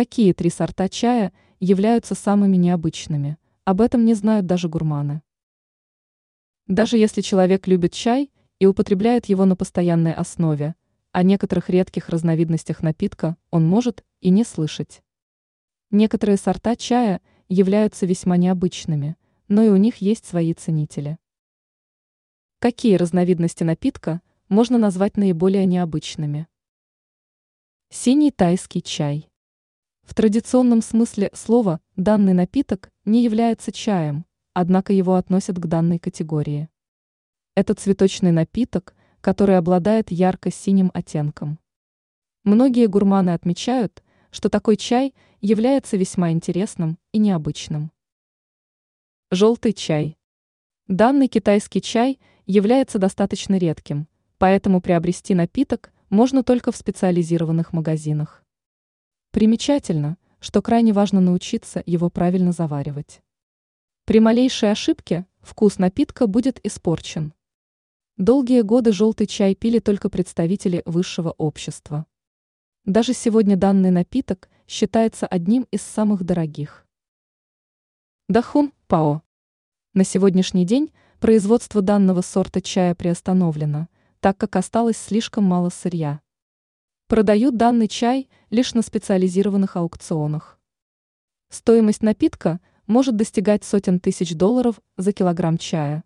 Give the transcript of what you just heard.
Какие три сорта чая являются самыми необычными? Об этом не знают даже гурманы. Даже если человек любит чай и употребляет его на постоянной основе, о некоторых редких разновидностях напитка он может и не слышать. Некоторые сорта чая являются весьма необычными, но и у них есть свои ценители. Какие разновидности напитка можно назвать наиболее необычными? Синий тайский чай. В традиционном смысле слова данный напиток не является чаем, однако его относят к данной категории. Это цветочный напиток, который обладает ярко-синим оттенком. Многие гурманы отмечают, что такой чай является весьма интересным и необычным. Желтый чай. Данный китайский чай является достаточно редким, поэтому приобрести напиток можно только в специализированных магазинах. Примечательно, что крайне важно научиться его правильно заваривать. При малейшей ошибке вкус напитка будет испорчен. Долгие годы желтый чай пили только представители высшего общества. Даже сегодня данный напиток считается одним из самых дорогих. Дахун Пао. На сегодняшний день производство данного сорта чая приостановлено, так как осталось слишком мало сырья. Продают данный чай лишь на специализированных аукционах. Стоимость напитка может достигать сотен тысяч долларов за килограмм чая.